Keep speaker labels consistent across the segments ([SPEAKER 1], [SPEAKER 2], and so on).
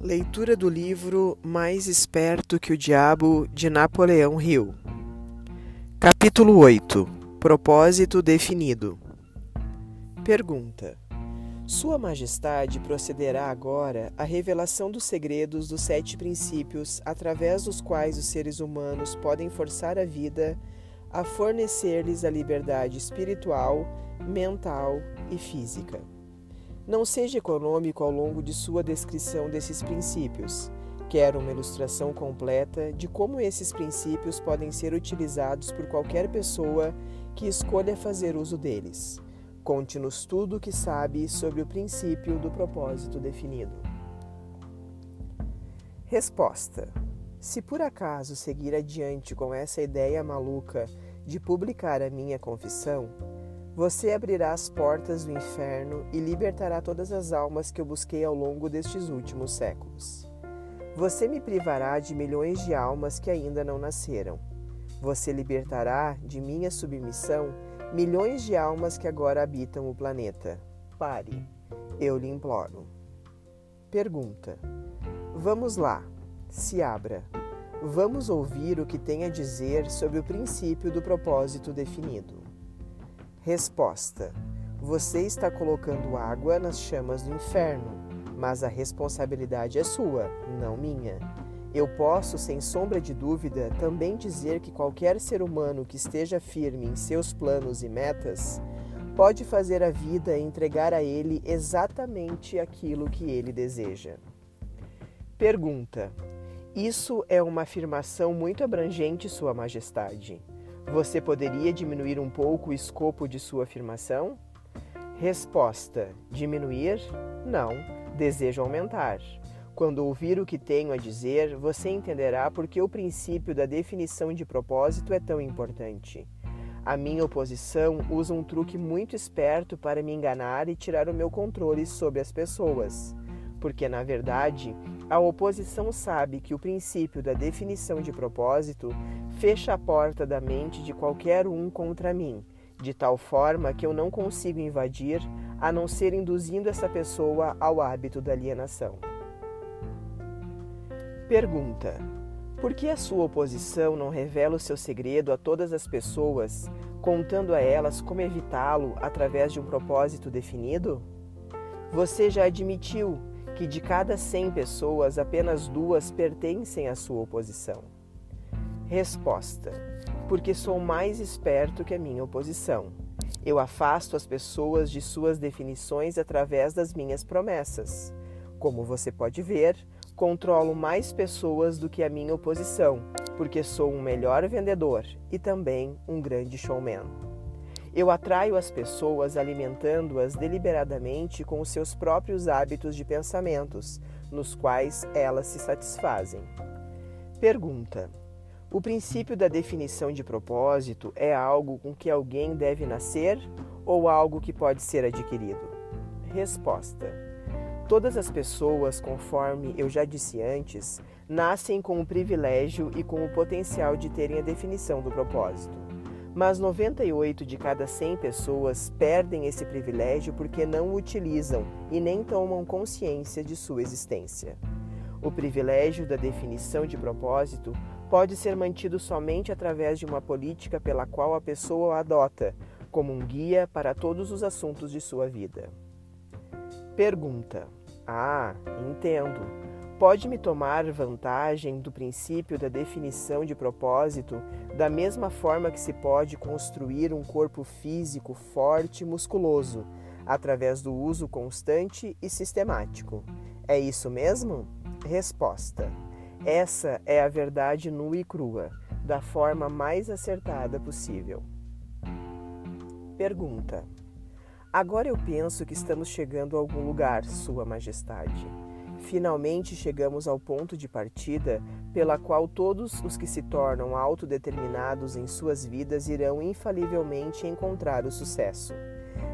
[SPEAKER 1] Leitura do livro Mais Esperto que o Diabo de Napoleão Hill. Capítulo 8 Propósito definido. Pergunta: Sua Majestade procederá agora à revelação dos segredos dos sete princípios através dos quais os seres humanos podem forçar a vida a fornecer-lhes a liberdade espiritual, mental e física. Não seja econômico ao longo de sua descrição desses princípios. Quero uma ilustração completa de como esses princípios podem ser utilizados por qualquer pessoa que escolha fazer uso deles. Conte-nos tudo o que sabe sobre o princípio do propósito definido. Resposta: Se por acaso seguir adiante com essa ideia maluca de publicar a minha confissão, você abrirá as portas do inferno e libertará todas as almas que eu busquei ao longo destes últimos séculos. Você me privará de milhões de almas que ainda não nasceram. Você libertará de minha submissão milhões de almas que agora habitam o planeta. Pare, eu lhe imploro. Pergunta: Vamos lá, se abra. Vamos ouvir o que tem a dizer sobre o princípio do propósito definido. Resposta: Você está colocando água nas chamas do inferno, mas a responsabilidade é sua, não minha. Eu posso, sem sombra de dúvida, também dizer que qualquer ser humano que esteja firme em seus planos e metas pode fazer a vida entregar a ele exatamente aquilo que ele deseja. Pergunta: Isso é uma afirmação muito abrangente, Sua Majestade. Você poderia diminuir um pouco o escopo de sua afirmação? Resposta: Diminuir? Não, desejo aumentar. Quando ouvir o que tenho a dizer, você entenderá por que o princípio da definição de propósito é tão importante. A minha oposição usa um truque muito esperto para me enganar e tirar o meu controle sobre as pessoas. Porque, na verdade, a oposição sabe que o princípio da definição de propósito fecha a porta da mente de qualquer um contra mim, de tal forma que eu não consigo invadir, a não ser induzindo essa pessoa ao hábito da alienação. Pergunta: Por que a sua oposição não revela o seu segredo a todas as pessoas, contando a elas como evitá-lo através de um propósito definido? Você já admitiu que de cada 100 pessoas, apenas duas pertencem à sua oposição? Resposta: Porque sou mais esperto que a minha oposição. Eu afasto as pessoas de suas definições através das minhas promessas. Como você pode ver, controlo mais pessoas do que a minha oposição, porque sou um melhor vendedor e também um grande showman. Eu atraio as pessoas alimentando-as deliberadamente com os seus próprios hábitos de pensamentos, nos quais elas se satisfazem. Pergunta: O princípio da definição de propósito é algo com que alguém deve nascer ou algo que pode ser adquirido? Resposta: Todas as pessoas, conforme eu já disse antes, nascem com o privilégio e com o potencial de terem a definição do propósito mas 98 de cada 100 pessoas perdem esse privilégio porque não o utilizam e nem tomam consciência de sua existência. O privilégio da definição de propósito pode ser mantido somente através de uma política pela qual a pessoa o adota como um guia para todos os assuntos de sua vida. Pergunta: Ah, entendo pode me tomar vantagem do princípio da definição de propósito da mesma forma que se pode construir um corpo físico forte e musculoso através do uso constante e sistemático. É isso mesmo? Resposta: Essa é a verdade nua e crua, da forma mais acertada possível. Pergunta: Agora eu penso que estamos chegando a algum lugar, Sua Majestade. Finalmente chegamos ao ponto de partida pela qual todos os que se tornam autodeterminados em suas vidas irão infalivelmente encontrar o sucesso.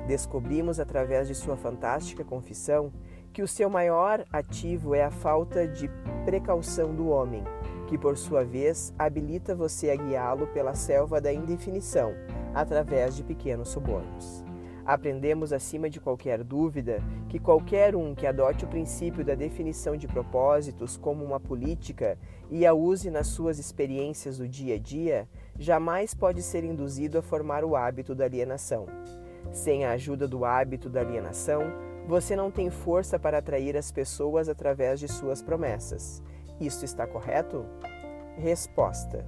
[SPEAKER 1] Descobrimos através de sua fantástica confissão que o seu maior ativo é a falta de precaução do homem, que por sua vez habilita você a guiá-lo pela selva da indefinição, através de pequenos subornos. Aprendemos, acima de qualquer dúvida, que qualquer um que adote o princípio da definição de propósitos como uma política e a use nas suas experiências do dia a dia, jamais pode ser induzido a formar o hábito da alienação. Sem a ajuda do hábito da alienação, você não tem força para atrair as pessoas através de suas promessas. Isto está correto? Resposta: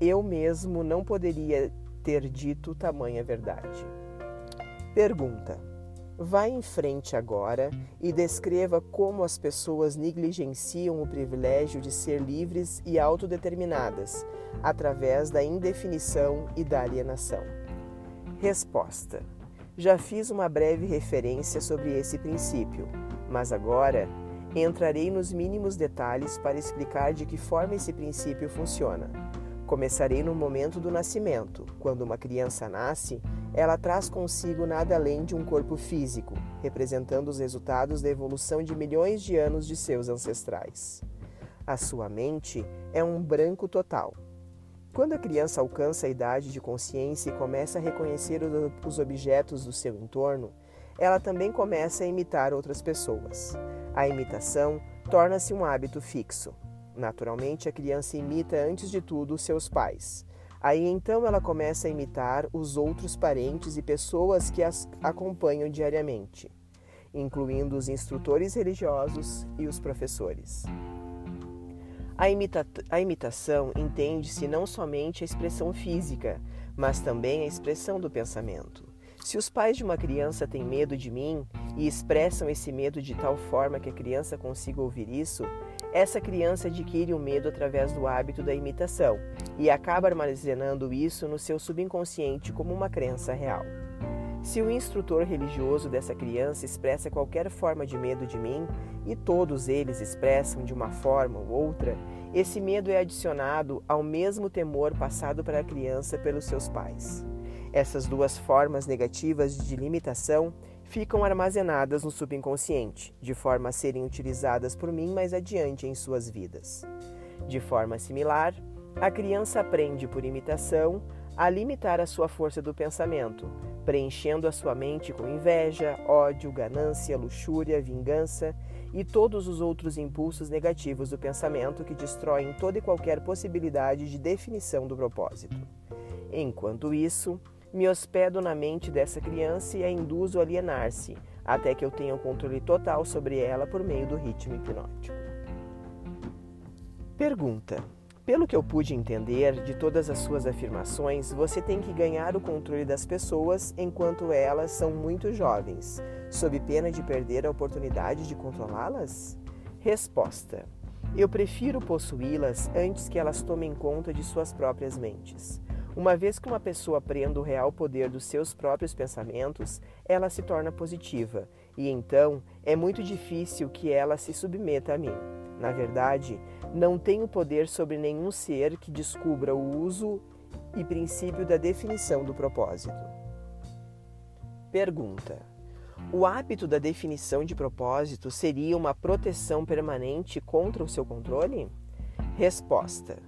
[SPEAKER 1] Eu mesmo não poderia ter dito tamanha verdade. Pergunta: Vá em frente agora e descreva como as pessoas negligenciam o privilégio de ser livres e autodeterminadas através da indefinição e da alienação. Resposta: Já fiz uma breve referência sobre esse princípio, mas agora entrarei nos mínimos detalhes para explicar de que forma esse princípio funciona. Começarei no momento do nascimento. Quando uma criança nasce, ela traz consigo nada além de um corpo físico, representando os resultados da evolução de milhões de anos de seus ancestrais. A sua mente é um branco total. Quando a criança alcança a idade de consciência e começa a reconhecer os objetos do seu entorno, ela também começa a imitar outras pessoas. A imitação torna-se um hábito fixo. Naturalmente, a criança imita antes de tudo seus pais. Aí então ela começa a imitar os outros parentes e pessoas que as acompanham diariamente, incluindo os instrutores religiosos e os professores. A, imita a imitação entende-se não somente a expressão física, mas também a expressão do pensamento. Se os pais de uma criança têm medo de mim e expressam esse medo de tal forma que a criança consiga ouvir isso, essa criança adquire o medo através do hábito da imitação e acaba armazenando isso no seu subconsciente como uma crença real. Se o instrutor religioso dessa criança expressa qualquer forma de medo de mim, e todos eles expressam de uma forma ou outra, esse medo é adicionado ao mesmo temor passado para a criança pelos seus pais. Essas duas formas negativas de limitação ficam armazenadas no subconsciente, de forma a serem utilizadas por mim mais adiante em suas vidas. De forma similar, a criança aprende por imitação a limitar a sua força do pensamento, preenchendo a sua mente com inveja, ódio, ganância, luxúria, vingança e todos os outros impulsos negativos do pensamento que destroem toda e qualquer possibilidade de definição do propósito. Enquanto isso, me hospedo na mente dessa criança e a induzo a alienar-se, até que eu tenha o controle total sobre ela por meio do ritmo hipnótico. Pergunta: Pelo que eu pude entender de todas as suas afirmações, você tem que ganhar o controle das pessoas enquanto elas são muito jovens, sob pena de perder a oportunidade de controlá-las? Resposta: Eu prefiro possuí-las antes que elas tomem conta de suas próprias mentes. Uma vez que uma pessoa aprenda o real poder dos seus próprios pensamentos, ela se torna positiva, e então é muito difícil que ela se submeta a mim. Na verdade, não tenho poder sobre nenhum ser que descubra o uso e princípio da definição do propósito. Pergunta: O hábito da definição de propósito seria uma proteção permanente contra o seu controle? Resposta: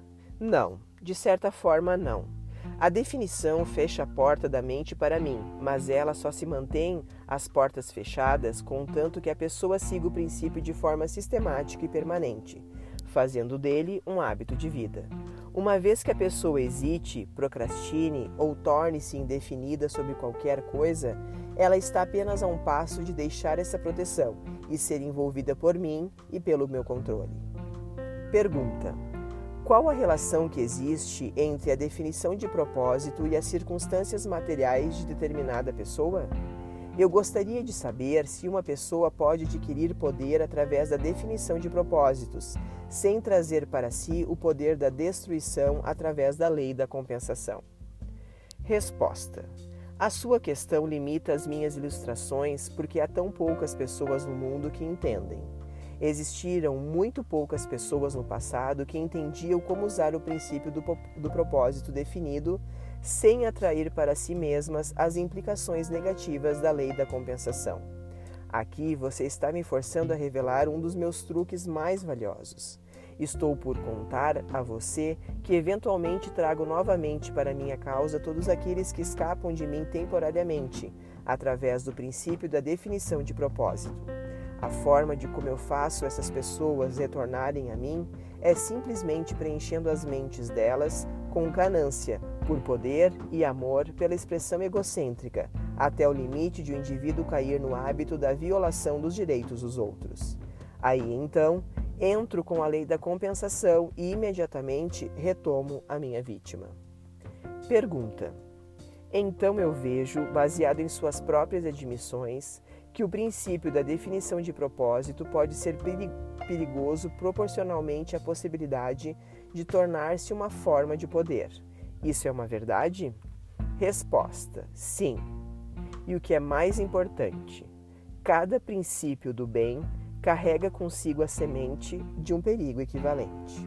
[SPEAKER 1] Não, de certa forma, não. A definição fecha a porta da mente para mim, mas ela só se mantém as portas fechadas contanto que a pessoa siga o princípio de forma sistemática e permanente, fazendo dele um hábito de vida. Uma vez que a pessoa hesite, procrastine ou torne-se indefinida sobre qualquer coisa, ela está apenas a um passo de deixar essa proteção e ser envolvida por mim e pelo meu controle. Pergunta: qual a relação que existe entre a definição de propósito e as circunstâncias materiais de determinada pessoa? Eu gostaria de saber se uma pessoa pode adquirir poder através da definição de propósitos, sem trazer para si o poder da destruição através da lei da compensação. Resposta: A sua questão limita as minhas ilustrações porque há tão poucas pessoas no mundo que entendem. Existiram muito poucas pessoas no passado que entendiam como usar o princípio do, do propósito definido sem atrair para si mesmas as implicações negativas da lei da compensação. Aqui você está me forçando a revelar um dos meus truques mais valiosos. Estou por contar a você que eventualmente trago novamente para minha causa todos aqueles que escapam de mim temporariamente, através do princípio da definição de propósito. A forma de como eu faço essas pessoas retornarem a mim é simplesmente preenchendo as mentes delas com ganância por poder e amor pela expressão egocêntrica, até o limite de o indivíduo cair no hábito da violação dos direitos dos outros. Aí então, entro com a lei da compensação e imediatamente retomo a minha vítima. Pergunta: Então eu vejo, baseado em suas próprias admissões, que o princípio da definição de propósito pode ser perigoso proporcionalmente à possibilidade de tornar-se uma forma de poder. Isso é uma verdade? Resposta: sim. E o que é mais importante, cada princípio do bem carrega consigo a semente de um perigo equivalente.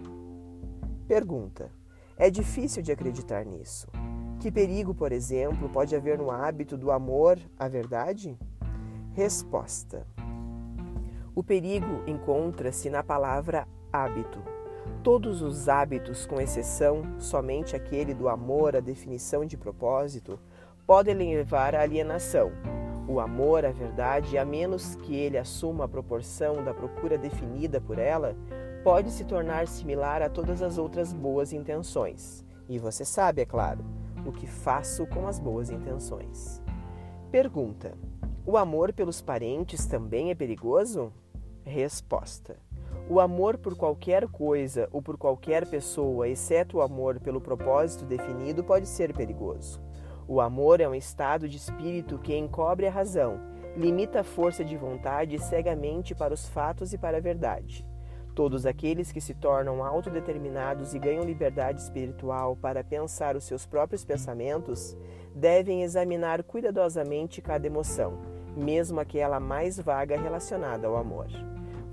[SPEAKER 1] Pergunta: é difícil de acreditar nisso. Que perigo, por exemplo, pode haver no hábito do amor à verdade? Resposta: O perigo encontra-se na palavra hábito. Todos os hábitos, com exceção somente aquele do amor à definição de propósito, podem levar à alienação. O amor à verdade, a menos que ele assuma a proporção da procura definida por ela, pode se tornar similar a todas as outras boas intenções. E você sabe, é claro, o que faço com as boas intenções. Pergunta: o amor pelos parentes também é perigoso? Resposta: O amor por qualquer coisa ou por qualquer pessoa, exceto o amor pelo propósito definido, pode ser perigoso. O amor é um estado de espírito que encobre a razão, limita a força de vontade cegamente para os fatos e para a verdade. Todos aqueles que se tornam autodeterminados e ganham liberdade espiritual para pensar os seus próprios pensamentos devem examinar cuidadosamente cada emoção mesmo aquela mais vaga relacionada ao amor.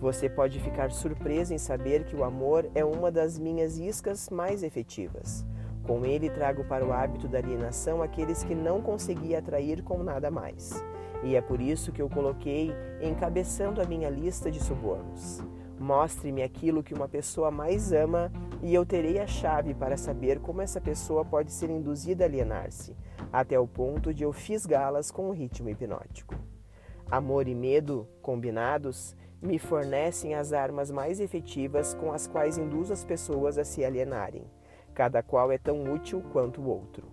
[SPEAKER 1] Você pode ficar surpreso em saber que o amor é uma das minhas iscas mais efetivas. Com ele trago para o hábito da alienação aqueles que não consegui atrair com nada mais. E é por isso que eu coloquei encabeçando a minha lista de subornos. Mostre-me aquilo que uma pessoa mais ama e eu terei a chave para saber como essa pessoa pode ser induzida a alienar-se, até o ponto de eu fisgá-las com o ritmo hipnótico. Amor e medo, combinados, me fornecem as armas mais efetivas com as quais induzo as pessoas a se alienarem. Cada qual é tão útil quanto o outro.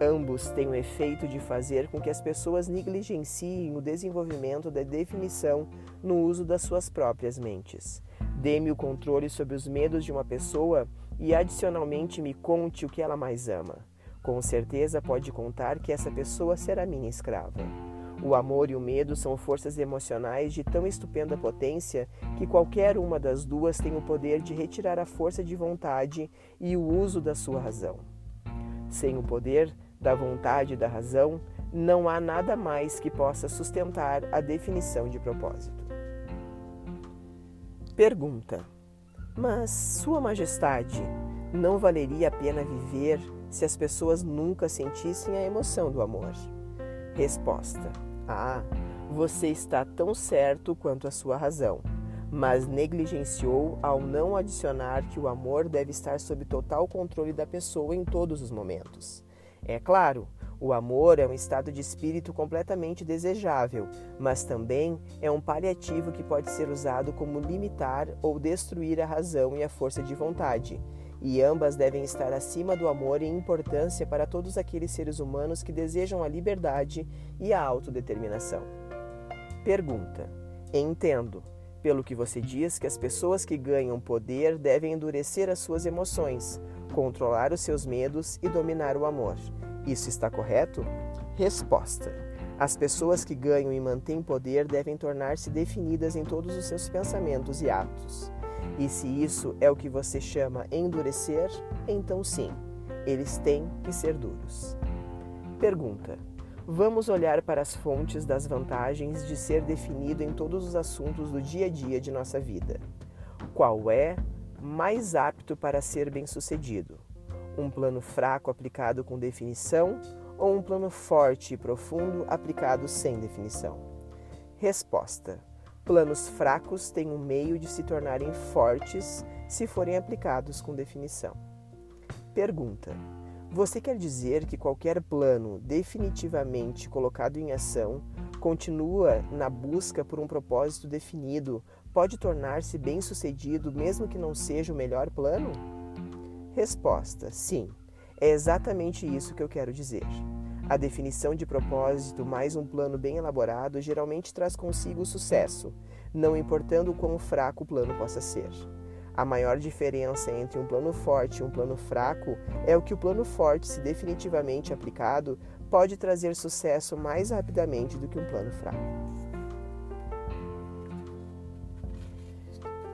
[SPEAKER 1] Ambos têm o efeito de fazer com que as pessoas negligenciem o desenvolvimento da definição no uso das suas próprias mentes. Dê-me o controle sobre os medos de uma pessoa e, adicionalmente, me conte o que ela mais ama. Com certeza pode contar que essa pessoa será minha escrava. O amor e o medo são forças emocionais de tão estupenda potência que qualquer uma das duas tem o poder de retirar a força de vontade e o uso da sua razão. Sem o poder da vontade e da razão, não há nada mais que possa sustentar a definição de propósito. Pergunta: Mas, Sua Majestade, não valeria a pena viver se as pessoas nunca sentissem a emoção do amor? Resposta: ah, você está tão certo quanto a sua razão, mas negligenciou ao não adicionar que o amor deve estar sob total controle da pessoa em todos os momentos. É claro, o amor é um estado de espírito completamente desejável, mas também é um paliativo que pode ser usado como limitar ou destruir a razão e a força de vontade e ambas devem estar acima do amor em importância para todos aqueles seres humanos que desejam a liberdade e a autodeterminação. Pergunta: Entendo, pelo que você diz, que as pessoas que ganham poder devem endurecer as suas emoções, controlar os seus medos e dominar o amor. Isso está correto? Resposta: As pessoas que ganham e mantêm poder devem tornar-se definidas em todos os seus pensamentos e atos. E se isso é o que você chama endurecer, então sim, eles têm que ser duros. Pergunta: Vamos olhar para as fontes das vantagens de ser definido em todos os assuntos do dia a dia de nossa vida. Qual é mais apto para ser bem-sucedido? Um plano fraco aplicado com definição ou um plano forte e profundo aplicado sem definição? Resposta: Planos fracos têm um meio de se tornarem fortes se forem aplicados com definição. Pergunta: Você quer dizer que qualquer plano definitivamente colocado em ação continua na busca por um propósito definido, pode tornar-se bem-sucedido mesmo que não seja o melhor plano? Resposta: sim. É exatamente isso que eu quero dizer. A definição de propósito mais um plano bem elaborado geralmente traz consigo o sucesso, não importando o quão fraco o plano possa ser. A maior diferença entre um plano forte e um plano fraco é o que o plano forte, se definitivamente aplicado, pode trazer sucesso mais rapidamente do que um plano fraco.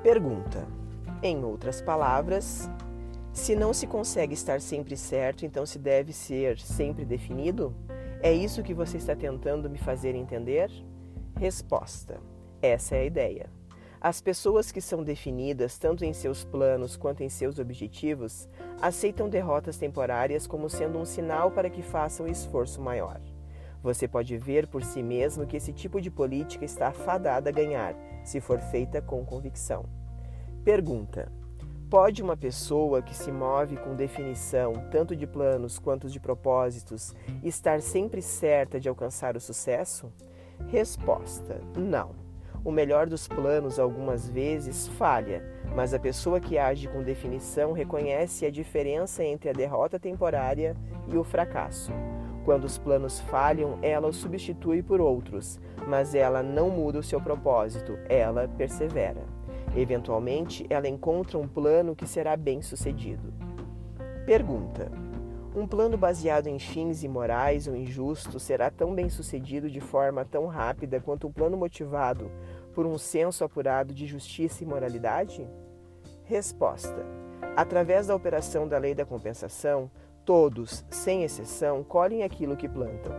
[SPEAKER 1] Pergunta: Em outras palavras, se não se consegue estar sempre certo, então se deve ser sempre definido? É isso que você está tentando me fazer entender? Resposta: Essa é a ideia. As pessoas que são definidas, tanto em seus planos quanto em seus objetivos, aceitam derrotas temporárias como sendo um sinal para que façam um esforço maior. Você pode ver por si mesmo que esse tipo de política está fadada a ganhar, se for feita com convicção. Pergunta: Pode uma pessoa que se move com definição, tanto de planos quanto de propósitos, estar sempre certa de alcançar o sucesso? Resposta: Não. O melhor dos planos algumas vezes falha, mas a pessoa que age com definição reconhece a diferença entre a derrota temporária e o fracasso. Quando os planos falham, ela os substitui por outros, mas ela não muda o seu propósito, ela persevera. Eventualmente, ela encontra um plano que será bem sucedido. Pergunta: Um plano baseado em fins imorais ou injustos será tão bem sucedido de forma tão rápida quanto um plano motivado por um senso apurado de justiça e moralidade? Resposta: Através da operação da lei da compensação, todos, sem exceção, colhem aquilo que plantam.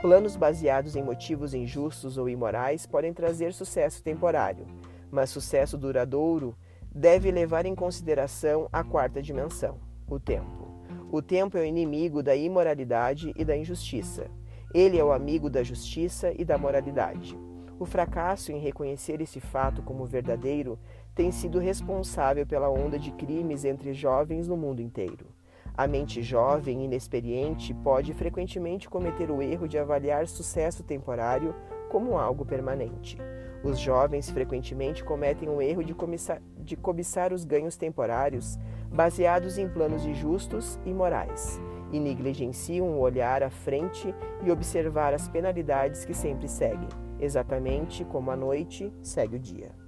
[SPEAKER 1] Planos baseados em motivos injustos ou imorais podem trazer sucesso temporário, mas sucesso duradouro deve levar em consideração a quarta dimensão, o tempo. O tempo é o inimigo da imoralidade e da injustiça. Ele é o amigo da justiça e da moralidade. O fracasso em reconhecer esse fato como verdadeiro tem sido responsável pela onda de crimes entre jovens no mundo inteiro. A mente jovem e inexperiente pode frequentemente cometer o erro de avaliar sucesso temporário como algo permanente. Os jovens frequentemente cometem o erro de, de cobiçar os ganhos temporários baseados em planos injustos e morais, e negligenciam o olhar à frente e observar as penalidades que sempre seguem exatamente como a noite segue o dia.